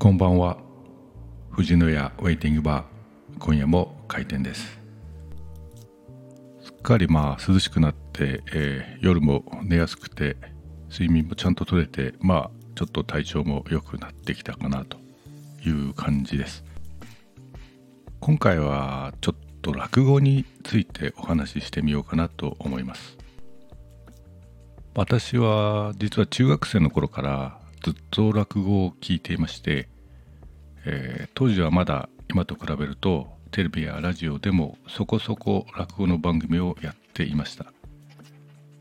こんばんは。藤野屋ウェイティングバー今夜も開店です。すっかりまあ涼しくなって、えー、夜も寝やすくて睡眠もちゃんととれてまあちょっと体調も良くなってきたかなという感じです。今回はちょっと落語についてお話ししてみようかなと思います。私は実は中学生の頃からずっと落語を聞いていまして、えー、当時はまだ今と比べるとテレビやラジオでもそこそこ落語の番組をやっていました、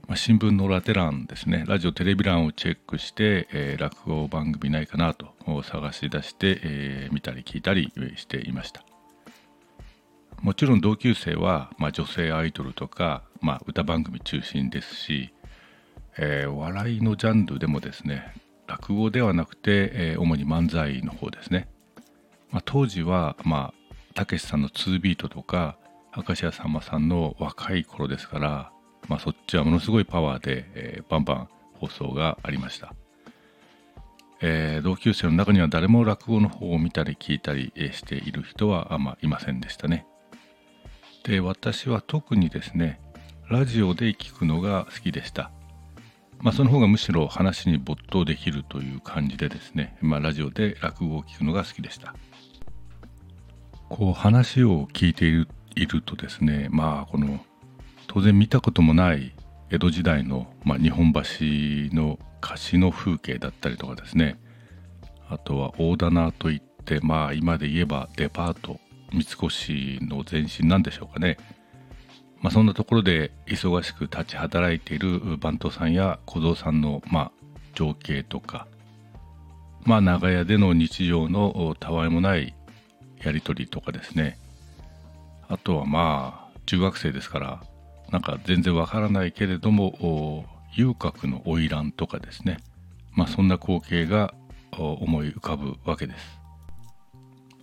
まあ、新聞のラテ欄ですね。ラジオテレビ欄をチェックして、えー、落語番組ないかなと探し出して、えー、見たり聞いたりしていました。もちろん同級生は、まあ、女性アイドルとか、まあ、歌番組中心ですし、えー、笑いのジャンルでもですね落語ではなくて、えー、主に漫才の方ですね、当時はまあたけしさんの2ビートとか明石家さんまさんの若い頃ですから、まあ、そっちはものすごいパワーで、えー、バンバン放送がありました、えー、同級生の中には誰も落語の方を見たり聞いたりしている人はあんまいませんでしたね。で私は特にですねラジオで聞くのが好きでした。まあ、その方がむしろ話に没頭できるという感じでですね、まあ、ラジオで落語を聞くのが好きでした。こう話を聞いているとですねまあこの当然見たこともない江戸時代の、まあ、日本橋の貸しの風景だったりとかですねあとは大棚といってまあ今で言えばデパート三越の前身なんでしょうかね。まあ、そんなところで忙しく立ち働いている番頭さんや小僧さんの、まあ、情景とか、まあ、長屋での日常のたわいもないやり取りとかですね。あとはまあ中学生ですからなんか全然わからないけれども遊郭の花魁とかですね。まあそんな光景が思い浮かぶわけです。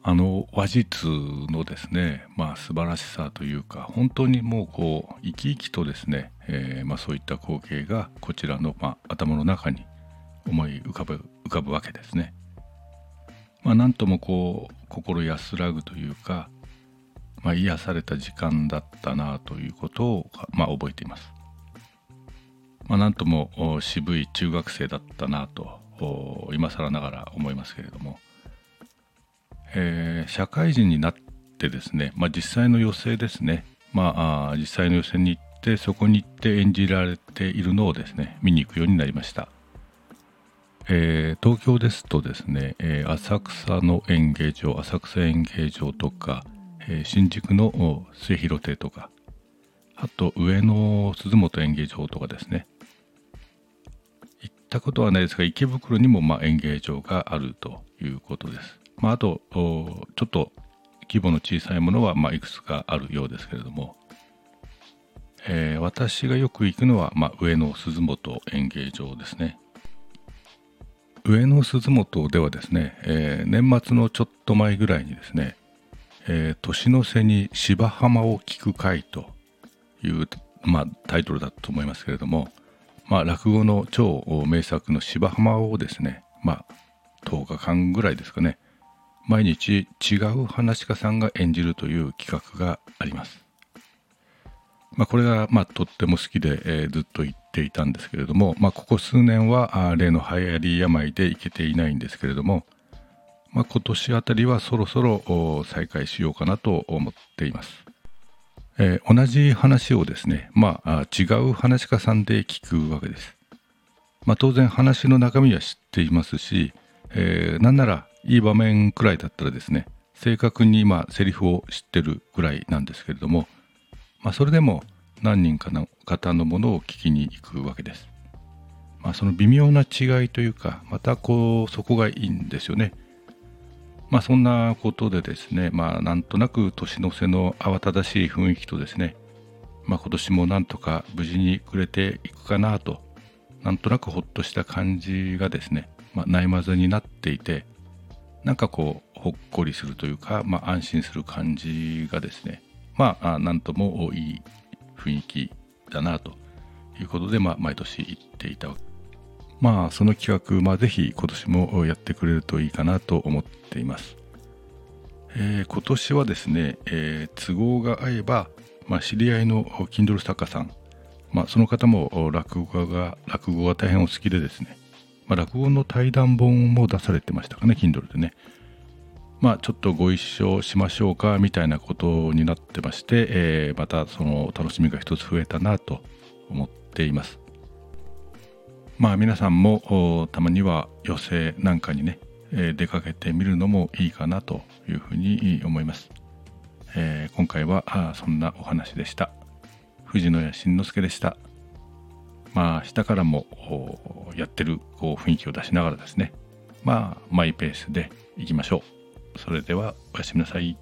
あの話術のですねまあ素晴らしさというか本当にもうこう生き生きとですね、えー、まあ、そういった光景がこちらの、まあ、頭の中に思い浮かぶ浮かぶわけですね。まあ、なんともこう心安らぐというか、まあ、癒された時間だったなということを、まあ、覚えています。まあ、なんとも渋い中学生だったなと今更ながら思いますけれども。えー、社会人になってですね、まあ、実際の寄席ですね、まあ、実際の寄席に行ってそこに行って演じられているのをですね見に行くようになりました、えー、東京ですとですね、えー、浅草の演芸場浅草演芸場とか、え新宿の末広亭とかあと上野鈴本演芸場とかですね。行ったことはないですが池袋にもま演芸場があるということです。まあ、あとちょっと規模の小さいものは、ま、いくつかあるようですけれども、え、私がよく行くのは、ま、上野鈴本演芸場ですね。上野鈴本ではですね、えー、年末のちょっと前ぐらいにですね、えー、年の瀬に芝浜を聞く会という、まあ、タイトルだと思いますけれども、まあ、落語の超名作の芝浜をですね、まあ、10日間ぐらいですかね、毎日違う話家さんが演じるという企画があります。まあ、これがまあとっても好きで、えー、ずっと言っていたんですけれども、まあ、ここ数年はあ例の流行り病で行けていないんですけれども、まあ、今年あたりはそろそろ再開しようかなと思っています。えー、同じ話をですね、まあ、違う話家さんで聞くわけです。まあ、当然話の中身は知っていますし、えー、なんならいい場面くらいだったらですね正確に今セリフを知ってるぐらいなんですけれども、まあ、それでも何人かの方のものを聞きに行くわけです。まあ、その微妙な違いというかまたこうそこがいいんですよね。まあそんなことでですねまあなんとなく年の瀬の慌ただしい雰囲気とですねまあ今年もなんとか無事に暮れていくかなとなんとなくほっとした感じがですね、まあ、ないまぜになっていてなんかこうほっこりするというか、まあ、安心する感じがですねまあなんともいい雰囲気だなということで、まあ、毎年行っていたまあその企画、まあ、ぜひ今年もやってくれるといいかなと思っています。えー、今年はですね、えー、都合が合えば、まあ、知り合いの Kindle 作家さん、まあ、その方も落語家が落語が大変お好きでですね、まあ、落語の対談本も出されてましたかね Kindle でねまあちょっとご一緒しましょうかみたいなことになってまして、えー、またその楽しみが一つ増えたなと思っています。まあ皆さんもたまには寄席なんかにね、えー、出かけてみるのもいいかなというふうに思います、えー、今回はあそんなお話でした。藤野谷慎之介でした。まあ下からもやってるこう雰囲気を出しながらですね。まあマイペースでいきましょう。それではおやすみなさい。